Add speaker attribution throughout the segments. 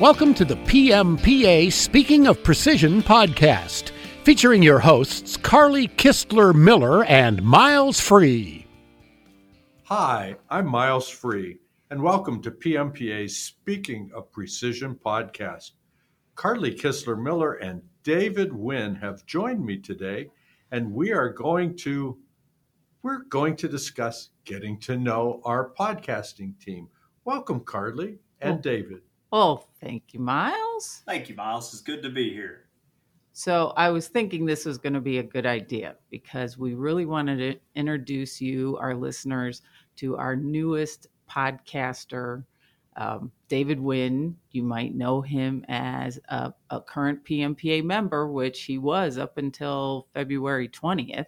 Speaker 1: Welcome to the PMPA Speaking of Precision podcast, featuring your hosts Carly Kistler Miller and Miles Free.
Speaker 2: Hi, I'm Miles Free, and welcome to PMPA's Speaking of Precision podcast. Carly Kistler Miller and David Wynn have joined me today, and we are going to we're going to discuss getting to know our podcasting team. Welcome, Carly and. David.
Speaker 3: Oh, thank you, Miles.
Speaker 4: Thank you, Miles. It's good to be here.
Speaker 3: So, I was thinking this was going to be a good idea because we really wanted to introduce you, our listeners, to our newest podcaster, um, David Wynn. You might know him as a, a current PMPA member, which he was up until February 20th,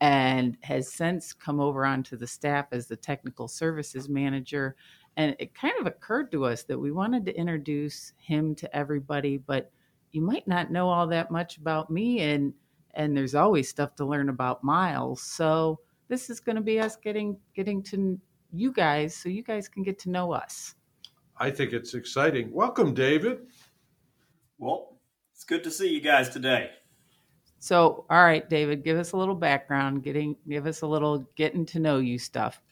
Speaker 3: and has since come over onto the staff as the technical services manager. And it kind of occurred to us that we wanted to introduce him to everybody, but you might not know all that much about me and and there's always stuff to learn about Miles. So this is going to be us getting getting to you guys so you guys can get to know us.
Speaker 2: I think it's exciting. Welcome, David.
Speaker 4: Well, it's good to see you guys today.
Speaker 3: So, all right, David, give us a little background, getting give us a little getting to know you stuff.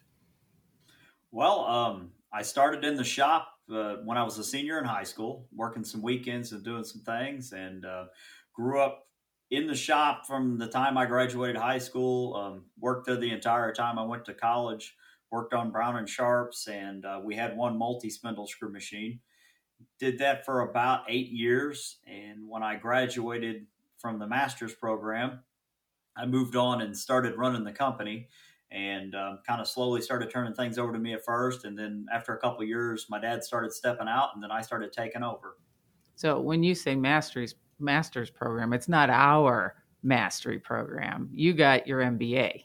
Speaker 4: Well, um, I started in the shop uh, when I was a senior in high school, working some weekends and doing some things, and uh, grew up in the shop from the time I graduated high school. Um, worked there the entire time I went to college. Worked on Brown and Sharpes, and uh, we had one multi-spindle screw machine. Did that for about eight years, and when I graduated from the master's program, I moved on and started running the company and um, kind of slowly started turning things over to me at first. And then after a couple of years, my dad started stepping out and then I started taking over.
Speaker 3: So, when you say master's master's program, it's not our mastery program. You got your MBA.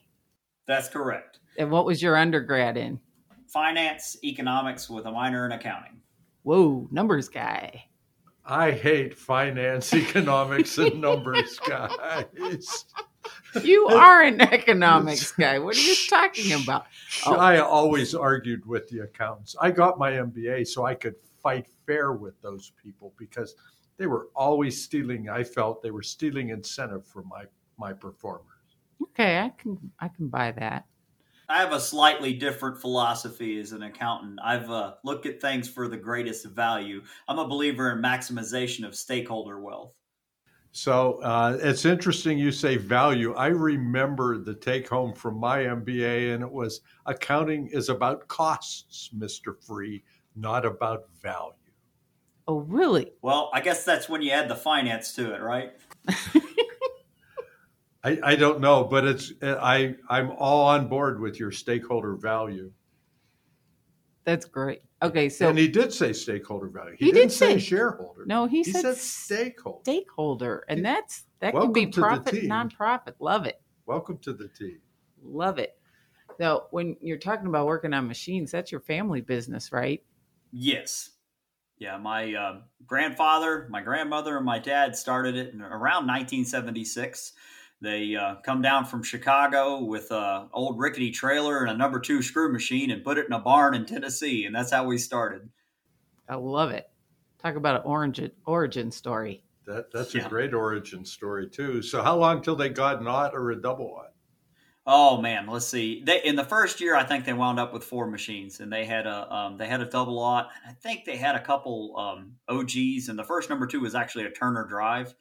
Speaker 4: That's correct.
Speaker 3: And what was your undergrad in?
Speaker 4: Finance, economics with a minor in accounting.
Speaker 3: Whoa, numbers guy.
Speaker 2: I hate finance, economics, and numbers, guys.
Speaker 3: You are an economics guy. What are you talking about? Oh.
Speaker 2: I always argued with the accountants. I got my MBA so I could fight fair with those people because they were always stealing. I felt they were stealing incentive from my my performers.
Speaker 3: Okay, I can I can buy that.
Speaker 4: I have a slightly different philosophy as an accountant. I've uh, looked at things for the greatest value. I'm a believer in maximization of stakeholder wealth.
Speaker 2: So uh, it's interesting you say value. I remember the take home from my MBA, and it was accounting is about costs, Mr. Free, not about value.
Speaker 3: Oh, really?
Speaker 4: Well, I guess that's when you add the finance to it, right?
Speaker 2: I, I don't know, but it's I I'm all on board with your stakeholder value.
Speaker 3: That's great. Okay, so
Speaker 2: and he did say stakeholder value. He,
Speaker 3: He
Speaker 2: didn't
Speaker 3: did
Speaker 2: say,
Speaker 3: say-
Speaker 2: shareholder.
Speaker 3: no, he,
Speaker 2: he
Speaker 3: said,
Speaker 2: said stakeholder.
Speaker 3: stakeholder, and that's that
Speaker 2: Welcome
Speaker 3: can be
Speaker 2: to the
Speaker 3: profit, nonprofit. Love it,
Speaker 2: Welcome to the team.
Speaker 3: love it. So when you're talking about working on machines, that's your family business, right?
Speaker 4: Yes. Yeah, my uh, grandfather, my grandmother, and my dad started it in around 1976. They uh, come down from Chicago with a old rickety trailer and a number two screw machine and put it in a barn in Tennessee, and that's how we started.
Speaker 3: I love it. Talk about an origin origin story.
Speaker 2: That that's
Speaker 4: Yeah.
Speaker 2: a great origin story too. So how long till they got an aught or a double aught?
Speaker 4: Oh man, let's see. They in the first year, I think they wound up with four machines, and they had a um, they had a double aught. I think they had a couple um, OGs, and the first number two was actually a Turner Drive,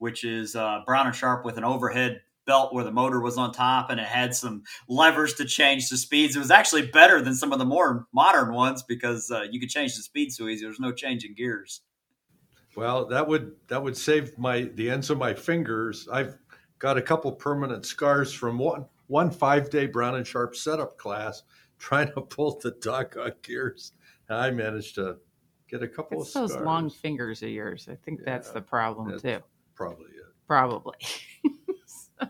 Speaker 4: which is uh, Brown and Sharpe with an overhead belt where the motor was on top, and it had some levers to change the speeds. It was actually better than some of the more modern ones because uh, you could change the speed so easy. There's no changing gears.
Speaker 2: Well, that would that would save my the ends of my fingers. I've got a couple permanent scars from one one five day Brown and Sharpe setup class trying to pull the doggone gears. And I managed to get a couple
Speaker 3: It's
Speaker 2: of
Speaker 3: those
Speaker 2: scars.
Speaker 3: long fingers of yours. I think that's the problem too.
Speaker 2: Probably it.
Speaker 3: Probably.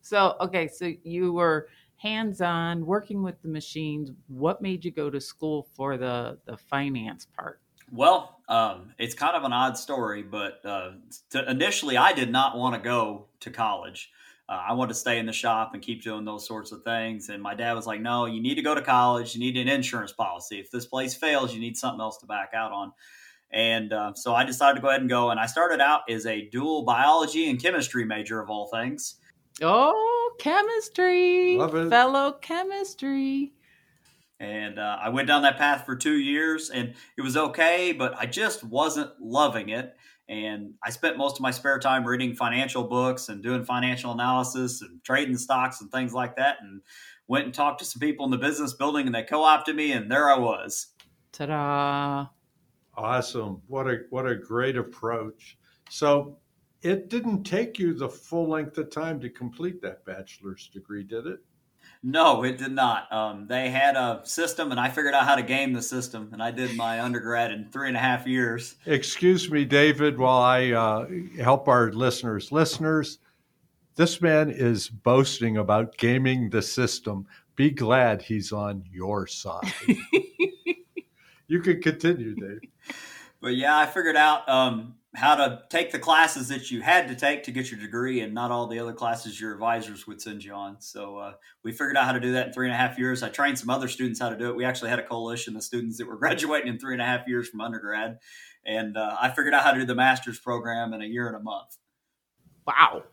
Speaker 3: so, okay, so you were hands-on working with the machines. What made you go to school for the the finance part?
Speaker 4: Well, um, it's kind of an odd story, but uh, to, initially I did not want to go to college. Uh, I wanted to stay in the shop and keep doing those sorts of things. And my dad was like, "No, you need to go to college. You need an insurance policy. If this place fails, you need something else to back out on." And uh, so I decided to go ahead and go. And I started out as a dual biology and chemistry major, of all things.
Speaker 3: Oh, chemistry.
Speaker 2: Love it.
Speaker 3: Fellow chemistry.
Speaker 4: And uh, I went down that path for two years, and it was okay, but I just wasn't loving it. And I spent most of my spare time reading financial books and doing financial analysis and trading stocks and things like that. And went and talked to some people in the business building, and they co-opted me, and there I was.
Speaker 3: Ta-da!
Speaker 2: Awesome. What a what a great approach. So it didn't take you the full length of time to complete that bachelor's degree, did it?
Speaker 4: No, it did not. Um, they had a system, and I figured out how to game the system, and I did my undergrad in three and a half years.
Speaker 2: Excuse me, David, while I uh, help our listeners. Listeners, this man is boasting about gaming the system. Be glad he's on your side. you can continue, Dave.
Speaker 4: But yeah, I figured out um, how to take the classes that you had to take to get your degree and not all the other classes your advisors would send you on. So uh, we figured out how to do that in three and a half years. I trained some other students how to do it. We actually had a coalition of students that were graduating in three and a half years from undergrad. And uh, I figured out how to do the master's program in a year and a month.
Speaker 3: Wow.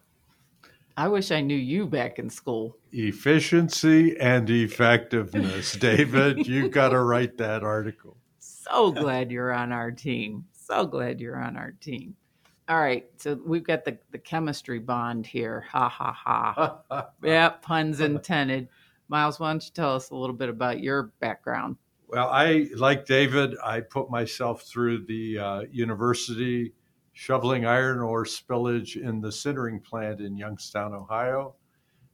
Speaker 3: I wish I knew you back in school.
Speaker 2: Efficiency and effectiveness. David, you've got to write that article.
Speaker 3: So glad you're on our team. So glad you're on our team. All right, so we've got the, the chemistry bond here. Ha ha ha. yeah, puns intended. Miles, why don't you tell us a little bit about your background?
Speaker 2: Well, I, like David, I put myself through the uh, university shoveling iron ore spillage in the sintering plant in Youngstown, Ohio.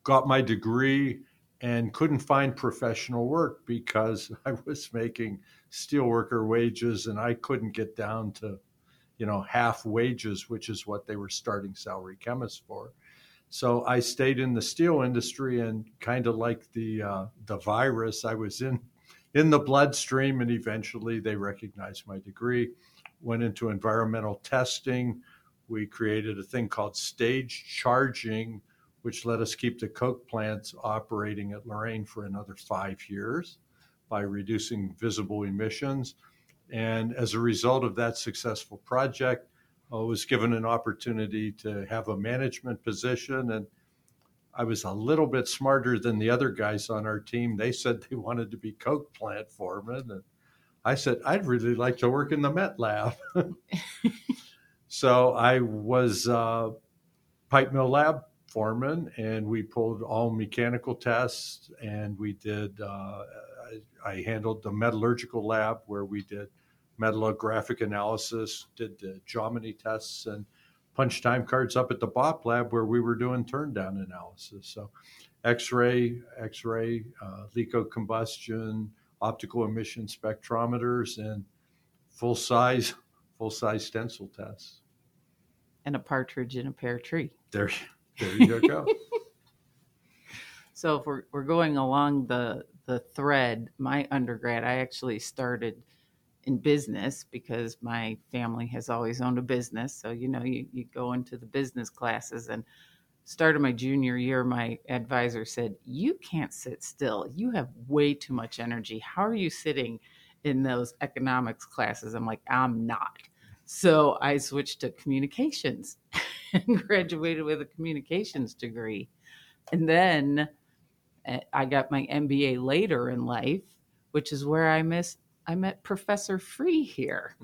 Speaker 2: Got my degree and couldn't find professional work because I was making steelworker wages and I couldn't get down to, you know, half wages, which is what they were starting salary chemists for. So I stayed in the steel industry and kind of like the uh, the virus, I was in in the bloodstream, and eventually they recognized my degree. Went into environmental testing. We created a thing called stage charging, which let us keep the coke plants operating at Lorain for another five years by reducing visible emissions. And as a result of that successful project, I was given an opportunity to have a management position. And I was a little bit smarter than the other guys on our team. They said they wanted to be Coke plant foreman. And I said, I'd really like to work in the Met lab. so I was uh, pipe mill lab foreman, and we pulled all mechanical tests, and we did. Uh, I handled the metallurgical lab where we did metallographic analysis, did the Jominy tests, and punch time cards up at the BOP lab where we were doing turn down analysis. So, X-ray, X-ray, uh, LECO combustion, optical emission spectrometers, and full size, full size tensile tests.
Speaker 3: And a partridge in a pear tree.
Speaker 2: There, there you go.
Speaker 3: so if we're, we're going along the the thread, my undergrad, I actually started in business because my family has always owned a business. So, you know, you, you go into the business classes and started my junior year, my advisor said, You can't sit still. You have way too much energy. How are you sitting in those economics classes? I'm like, I'm not. So I switched to communications and graduated with a communications degree. And then Eh, I got my MBA later in life, which is where I missed I met Professor Free here.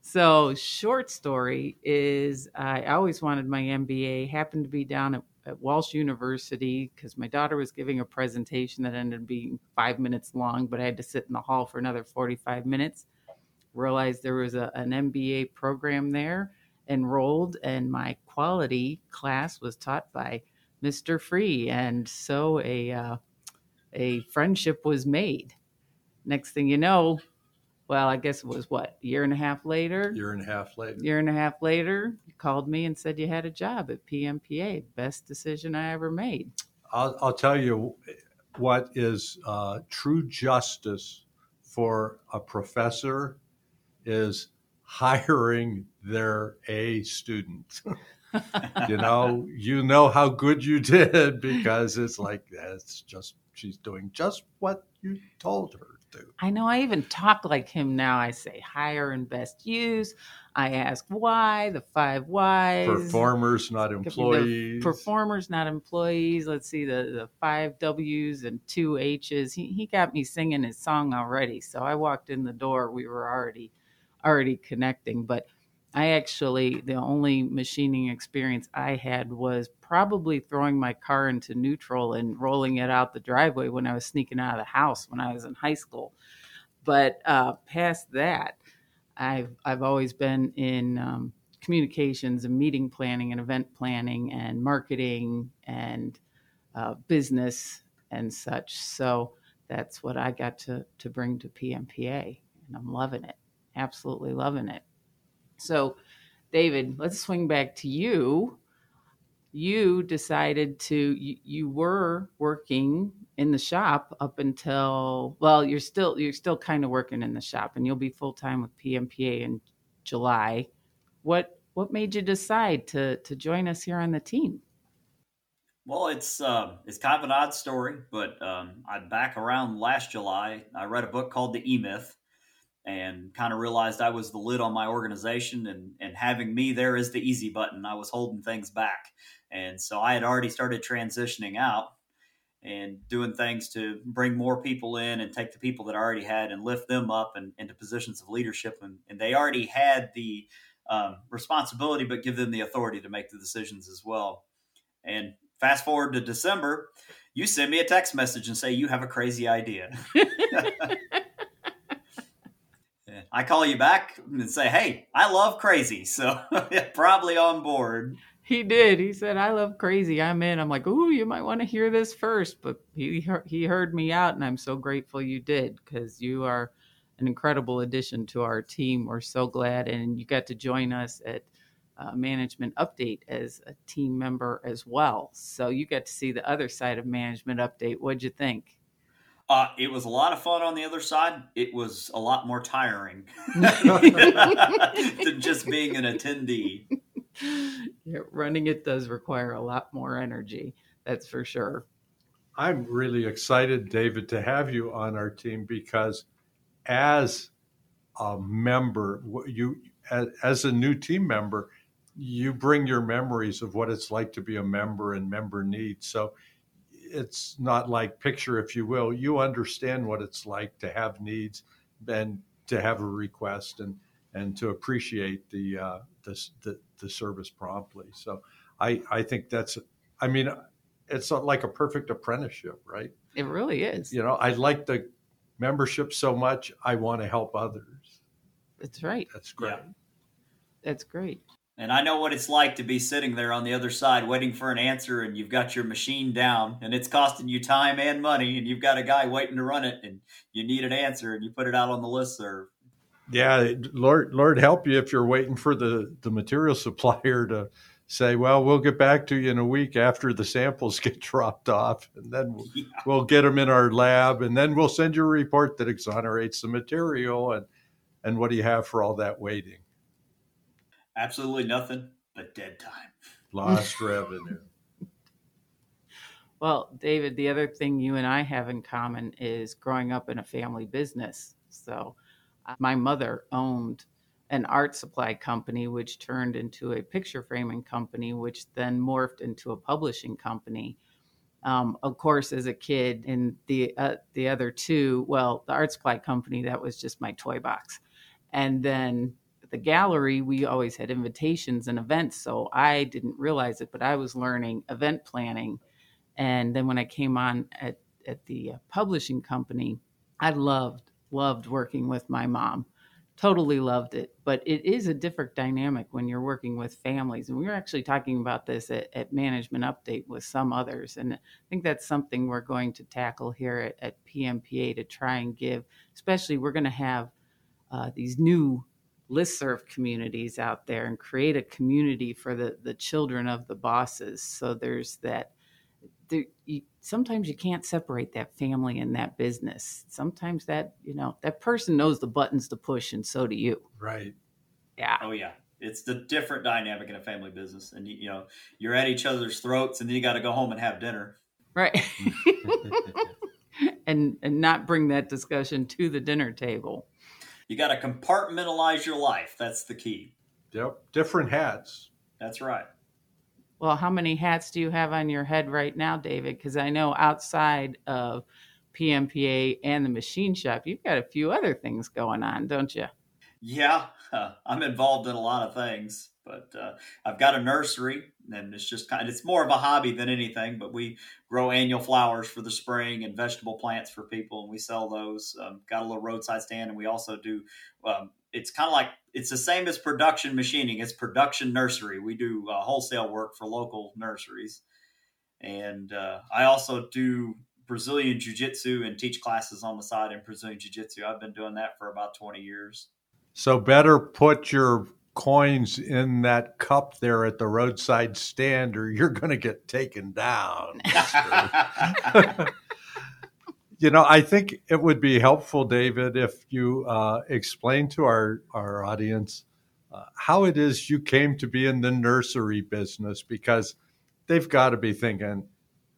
Speaker 3: So, short story is I always wanted my MBA, happened to be down at, at Walsh University because my daughter was giving a presentation that ended up being five minutes long, but I had to sit in the hall for another 45 minutes. Realized there was a, an MBA program there, enrolled, and my quality class was taught by Mr. Free. And so a, uh, a friendship was made. Next thing you know, well, I guess it was what, a year and a half later?
Speaker 2: Year and a half later.
Speaker 3: Year and a half later, you called me and said you had a job at PMPA. Best decision I ever made.
Speaker 2: I'll, I'll tell you what is uh, true justice for a professor is hiring their A student. you know, you know how good you did because it's like that's just she's doing just what you told her to.
Speaker 3: I know I even talk like him now. I say higher and best use. I ask why, the five whys.
Speaker 2: Performers, not employees.
Speaker 3: Performers, not employees. Let's see the, the five W's and two H's. He, he got me singing his song already. So I walked in the door. We were already already connecting. But I actually the only machining experience I had was probably throwing my car into neutral and rolling it out the driveway when I was sneaking out of the house when I was in high school. But uh, past that, I've I've always been in um, communications and meeting planning and event planning and marketing and uh, business and such. So that's what I got to to bring to PMPA, and I'm loving it. Absolutely loving it. So, David, let's swing back to you. You decided to you, you were working in the shop up until well, you're still you're still kind of working in the shop, and you'll be full time with PMPA in July. What what made you decide to to join us here on the team?
Speaker 4: Well, it's uh, it's kind of an odd story, but um, I back around last July. I read a book called The E Myth, and kind of realized I was the lid on my organization, and and having me there is the easy button. I was holding things back, and so I had already started transitioning out and doing things to bring more people in and take the people that I already had and lift them up and into positions of leadership, and, and they already had the um, responsibility, but give them the authority to make the decisions as well. And fast forward to December, you send me a text message and say you have a crazy idea. I call you back and say, "Hey, I love crazy, so probably on board."
Speaker 3: He did. He said, "I love crazy. I'm in." I'm like, "Ooh, you might want to hear this first. But he he heard me out, and I'm so grateful you did because you are an incredible addition to our team. We're so glad, and you got to join us at uh, Management Update as a team member as well. So you got to see the other side of Management Update. What'd you think?
Speaker 4: Uh, it was a lot of fun on the other side. It was a lot more tiring than just being an attendee.
Speaker 3: Yeah, running it does require a lot more energy. That's for sure.
Speaker 2: I'm really excited, David, to have you on our team because as a member, you as, as a new team member, you bring your memories of what it's like to be a member and member needs. So it's not like picture, if you will. You understand what it's like to have needs and to have a request and and to appreciate the uh, the, the, the service promptly. So I I think that's I mean it's like a perfect apprenticeship, right?
Speaker 3: It really is.
Speaker 2: You know, I like the membership so much. I want to help others.
Speaker 3: That's right.
Speaker 2: That's great.
Speaker 4: Yeah.
Speaker 3: That's great.
Speaker 4: And I know what it's like to be sitting there on the other side waiting for an answer and you've got your machine down and it's costing you time and money and you've got a guy waiting to run it and you need an answer and you put it out on the listserv.
Speaker 2: Yeah, Lord Lord help you if you're waiting for the the material supplier to say, "Well, we'll get back to you in a week after the samples get dropped off and then we'll, yeah. we'll get them in our lab and then we'll send you a report that exonerates the material and and what do you have for all that waiting?"
Speaker 4: Absolutely nothing but dead time.
Speaker 2: Lost revenue.
Speaker 3: Well, David, the other thing you and I have in common is growing up in a family business. So, uh, my mother owned an art supply company, which turned into a picture framing company, which then morphed into a publishing company. Um, of course, as a kid, in the uh, the other two, well, the art supply company that was just my toy box, and then the gallery, we always had invitations and events. So I didn't realize it, but I was learning event planning. And then when I came on at, at the uh, publishing company, I loved, loved working with my mom. Totally loved it. But it is a different dynamic when you're working with families. And we were actually talking about this at, at Management Update with some others. And I think that's something we're going to tackle here at, at PMPA to try and give, especially we're going to have uh, these new listserv communities out there and create a community for the the children of the bosses. So there's that. There, you, sometimes you can't separate that family and that business. Sometimes that you know that person knows the buttons to push, and so do you.
Speaker 2: Right.
Speaker 3: Yeah.
Speaker 4: Oh yeah. It's the different dynamic in a family business, and you, you know you're at each other's throats, and then you got to go home and have dinner.
Speaker 3: Right. and and not bring that discussion to the dinner table.
Speaker 4: You got to compartmentalize your life. That's the key.
Speaker 2: Yep, different hats.
Speaker 4: That's right.
Speaker 3: Well, how many hats do you have on your head right now, David? Because I know outside of PMPA and the machine shop, you've got a few other things going on, don't you?
Speaker 4: Yeah, I'm involved in a lot of things, but uh, I've got a nursery, and it's just kind of, it's more of a hobby than anything. But we grow annual flowers for the spring and vegetable plants for people, and we sell those. Um, got a little roadside stand, and we also do. Um, it's kind of like it's the same as production machining. It's production nursery. We do uh, wholesale work for local nurseries, and uh, I also do Brazilian Jiu Jitsu and teach classes on the side in Brazilian Jiu Jitsu. I've been doing that for about 20 years.
Speaker 2: So better put your coins in that cup there at the roadside stand or you're going to get taken down. you know, I think it would be helpful, David, if you uh, explain to our, our audience uh, how it is you came to be in the nursery business because they've got to be thinking,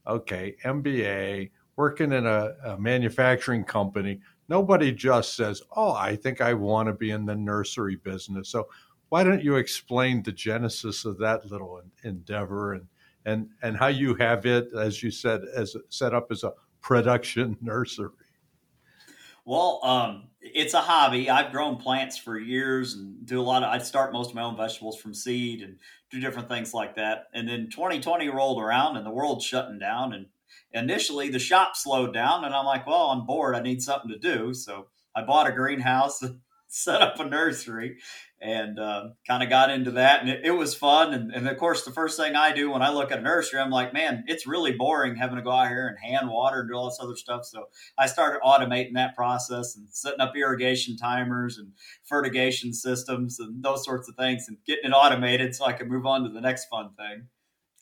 Speaker 2: okay, MBA, working in a, a manufacturing company, nobody just says, "Oh, I think I want to be in the nursery business." So, why don't you explain the genesis of that little endeavor and and and how you have it, as you said, as set up as a production nursery?
Speaker 4: Well, um, it's a hobby. I've grown plants for years and do a lot of. I start most of my own vegetables from seed and do different things like that. And then 2020 rolled around and the world's shutting down and initially the shop slowed down and I'm like, well, I'm bored. I need something to do. So I bought a greenhouse, set up a nursery, and uh, kind of got into that. And it, it was fun. And, and, of course, the first thing I do when I look at a nursery, I'm like, man, it's really boring having to go out here and hand water and do all this other stuff. So I started automating that process and setting up irrigation timers and fertigation systems and those sorts of things and getting it automated so I can move on to the next fun thing.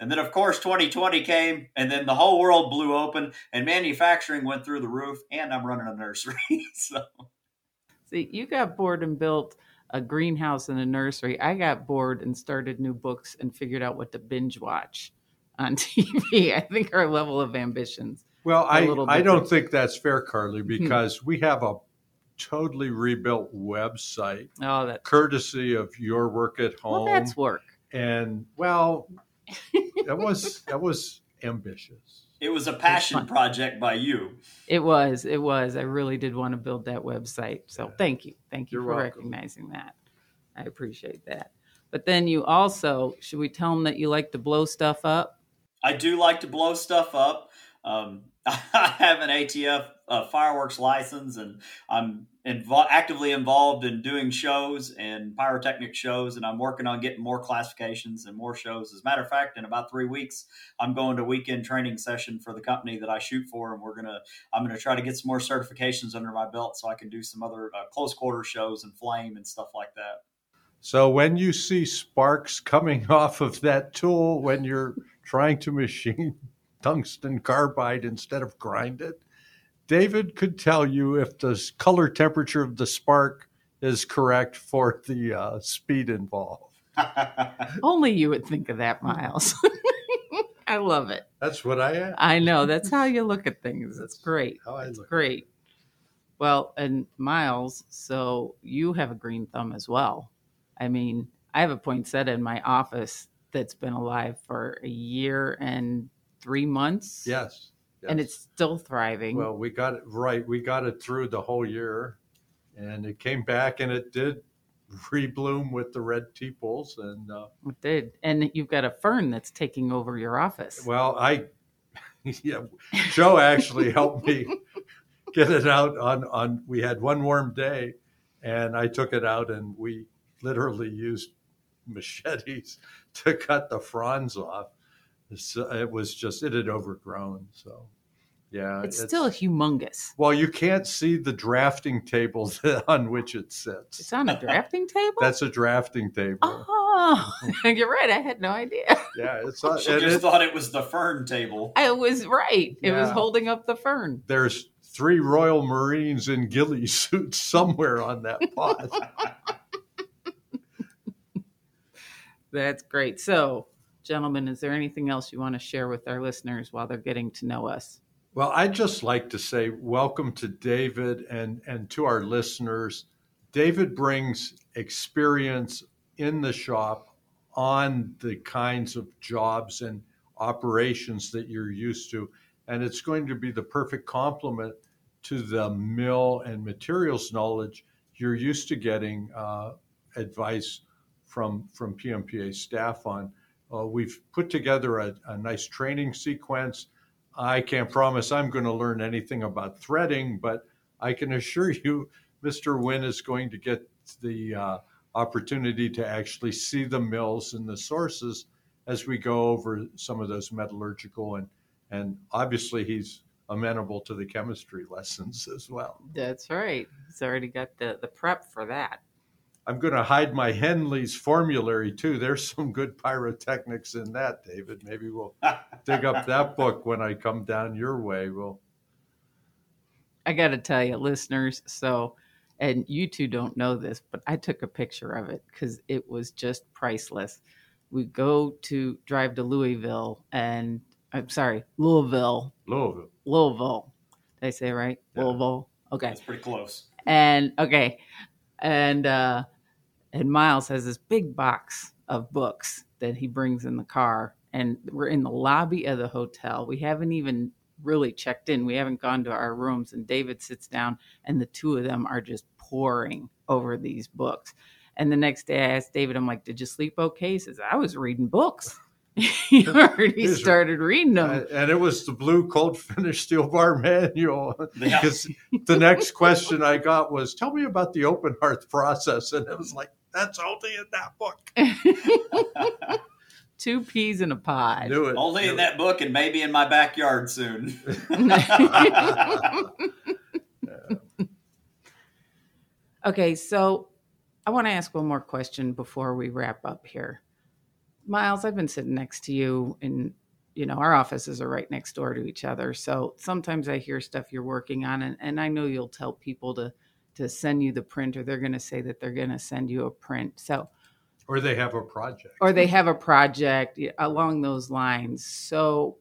Speaker 4: And then, of course, 2020 came, and then the whole world blew open, and manufacturing went through the roof. And I'm running a nursery. so,
Speaker 3: see, you got bored and built a greenhouse and a nursery. I got bored and started new books and figured out what to binge watch on TV. I think our level of ambitions.
Speaker 2: Well, I I don't think that's fair, Carly, hmm. because we have a totally rebuilt website.
Speaker 3: Oh, that's
Speaker 2: courtesy of your work at home.
Speaker 3: Well, that's work.
Speaker 2: And well, that was that was ambitious.
Speaker 4: It was a passion project by you.
Speaker 3: It was. It was. I really did want to build that website. So yeah. thank you. Thank you
Speaker 2: You're
Speaker 3: for
Speaker 2: welcome.
Speaker 3: recognizing that. I appreciate that. But then you also, should we tell them that you like to blow stuff up?
Speaker 4: I do like to blow stuff up. Um, I have an ATF uh, fireworks license, and I'm invo- actively involved in doing shows and pyrotechnic shows, and I'm working on getting more classifications and more shows. As a matter of fact, in about three weeks, I'm going to weekend training session for the company that I shoot for, and we're gonna I'm gonna try to get some more certifications under my belt so I can do some other uh, close quarter shows and flame and stuff like that.
Speaker 2: So when you see sparks coming off of that tool when you're trying to machine tungsten carbide instead of grind it, David could tell you if the color temperature of the spark is correct for the uh, speed involved.
Speaker 3: Only you would think of that, Miles. I love it.
Speaker 2: That's what I am.
Speaker 3: I know. That's how you look at things. It's great.
Speaker 2: How I
Speaker 3: it's
Speaker 2: look.
Speaker 3: great. Well, and Miles, so you have a green thumb as well. I mean, I have a poinsettia in my office that's been alive for a year and three months.
Speaker 2: Yes.
Speaker 3: Yes. and it's still thriving.
Speaker 2: Well, we got it right. We got it through the whole year, and it came back, and it did rebloom with the red tepals, and uh,
Speaker 3: it did. And you've got a fern that's taking over your office.
Speaker 2: Well, I, yeah, Joe actually helped me get it out on on. We had one warm day, and I took it out, and we literally used machetes to cut the fronds off Uh, it was just it had overgrown. So yeah,
Speaker 3: it's, it's, still humongous.
Speaker 2: Well, you can't see the drafting table on which it sits.
Speaker 3: It's on a drafting table.
Speaker 2: That's a drafting table.
Speaker 3: Oh, you're right. I had no idea.
Speaker 2: Yeah, it's. Not,
Speaker 4: she just it, thought it was the fern table.
Speaker 3: I was right. It yeah. was holding up the fern.
Speaker 2: There's three Royal Marines in ghillie suits somewhere on that pot.
Speaker 3: That's great. So Gentlemen, is there anything else you want to share with our listeners while they're getting to know us?
Speaker 2: Well, I'd just like to say welcome to David and, and to our listeners. David brings experience in the shop on the kinds of jobs and operations that you're used to. And it's going to be the perfect complement to the mill and materials knowledge you're used to getting uh, advice from, from PMPA staff on. Uh, we've put together a, a nice training sequence I can't promise I'm going to learn anything about threading, but I can assure you, Mr. Wynn is going to get the uh, opportunity to actually see the mills and the sources as we go over some of those metallurgical and and obviously he's amenable to the chemistry lessons as well.
Speaker 3: That's right. He's already got the, the prep for that.
Speaker 2: I'm going to hide my Henley's formulary too. There's some good pyrotechnics in that, David. Maybe we'll dig up that book when I come down your way. We'll.
Speaker 3: I got to tell you, listeners. So, and you two don't know this, but I took a picture of it because it was just priceless. We go to drive to Louisville, and I'm sorry, Louisville.
Speaker 2: Louisville.
Speaker 3: Louisville. Did I say it right?
Speaker 2: Yeah.
Speaker 3: Louisville. Okay.
Speaker 4: That's pretty close.
Speaker 3: And okay, and uh, and Miles has this big box of books that he brings in the car, and we're in the lobby of the hotel. We haven't even really checked in. We haven't gone to our rooms, and David sits down, and the two of them are just pouring over these books. And the next day, I asked David, I'm like, "Did you sleep okay?" He says, "I was reading books." he already
Speaker 2: These
Speaker 3: started reading them.
Speaker 2: Uh, and it was the blue cold finish steel bar manual.
Speaker 4: Yeah.
Speaker 2: Because the next question I got was, "Tell me about the open hearth process," and it was like, "That's only in that book."
Speaker 3: Two peas in a pod.
Speaker 2: Knew it.
Speaker 4: Only
Speaker 2: Knew
Speaker 4: in
Speaker 2: it.
Speaker 4: that book and maybe in my backyard soon.
Speaker 3: okay, so I want to ask one more question before we wrap up here. Miles, I've been sitting next to you, and you know our offices are right next door to each other. So sometimes I hear stuff you're working on, and, and I know you'll tell people to to send you the print, or they're going to say that they're going to send you a print. So
Speaker 2: Or they have a project.
Speaker 3: or they have a project along those lines. So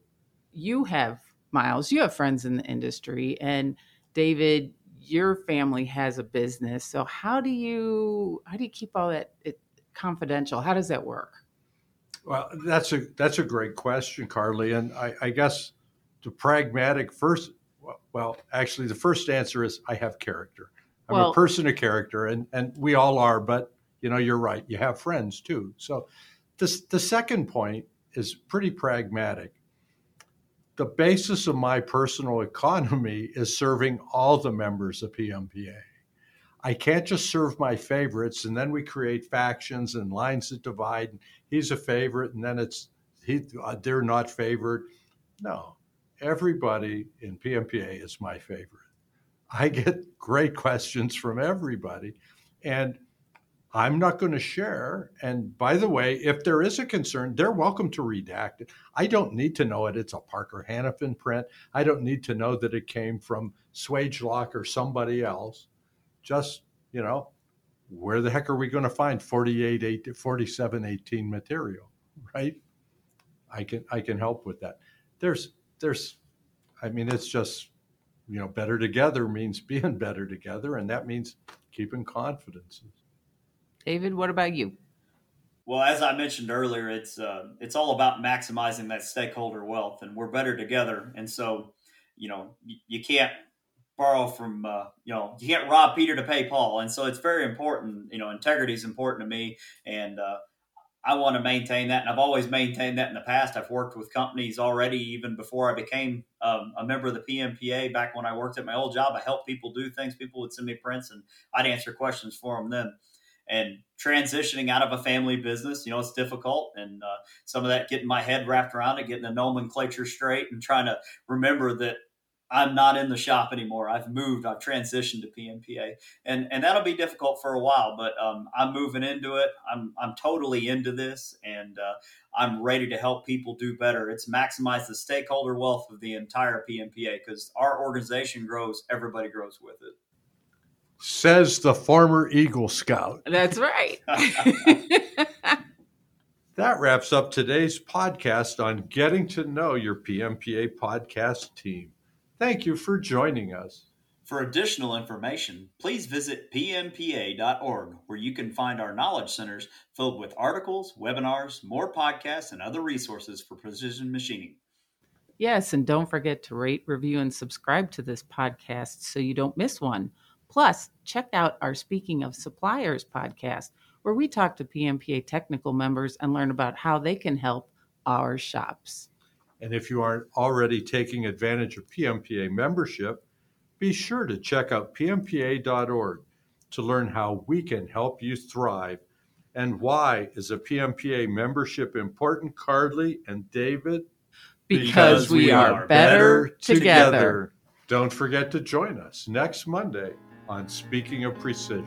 Speaker 3: you have Miles, you have friends in the industry, and David, your family has a business. So how do you how do you keep all that it, confidential? How does that work?
Speaker 2: Well, that's a that's a great question, Carly, and I, I guess the pragmatic first. Well, well, actually, the first answer is I have character. I'm
Speaker 3: Well-
Speaker 2: a person of character, and and we all are. But you know, you're right. You have friends too. So, this the second point is pretty pragmatic. The basis of my personal economy is serving all the members of PMPA. I can't just serve my favorites, and then we create factions and lines that divide. And He's a favorite, and then it's he uh, they're not favored. No, everybody in PMPA is my favorite. I get great questions from everybody, and I'm not going to share. And by the way, if there is a concern, they're welcome to redact it. I don't need to know it. It's a Parker Hannifin print. I don't need to know that it came from Swagelok or somebody else. Just, you know, where the heck are we going to find 48, 18, 47, 18 material, right? I can I can help with that. There's there's I mean it's just you know better together means being better together and that means keeping confidences.
Speaker 3: David, what about you?
Speaker 4: Well, as I mentioned earlier, it's uh, it's all about maximizing that stakeholder wealth, and we're better together. And so, you know, you, you can't borrow from uh, you know you can't rob Peter to pay Paul, and so it's very important. You know, integrity is important to me, and uh, I want to maintain that, and I've always maintained that in the past. I've worked with companies already, even before I became um, a member of the PMPA. Back when I worked at my old job, I helped people do things. People would send me prints, and I'd answer questions for them then and transitioning out of a family business you know it's difficult and uh, some of that getting my head wrapped around it getting the nomenclature straight and trying to remember that i'm not in the shop anymore i've moved i've transitioned to pmpa and and that'll be difficult for a while but um, i'm moving into it i'm i'm totally into this and uh, i'm ready to help people do better it's maximize the stakeholder wealth of the entire pmpa because our organization grows everybody grows with it
Speaker 2: Says the former Eagle Scout.
Speaker 3: That's right.
Speaker 2: That wraps up today's podcast on getting to know your PMPA podcast team. Thank you for joining us.
Speaker 4: For additional information, please visit pmpa.org, where you can find our knowledge centers filled with articles, webinars, more podcasts, and other resources for precision machining.
Speaker 3: Yes, and don't forget to rate, review, and subscribe to this podcast so you don't miss one. Plus, check out our Speaking of Suppliers podcast, where we talk to PMPA technical members and learn about how they can help our shops.
Speaker 2: And if you aren't already taking advantage of PMPA membership, be sure to check out pmpa.org to learn how we can help you thrive. And why is a PMPA membership important, Carly and David?
Speaker 3: Because, we, are better, together.
Speaker 2: Don't forget to join us next Monday on Speaking of Precision.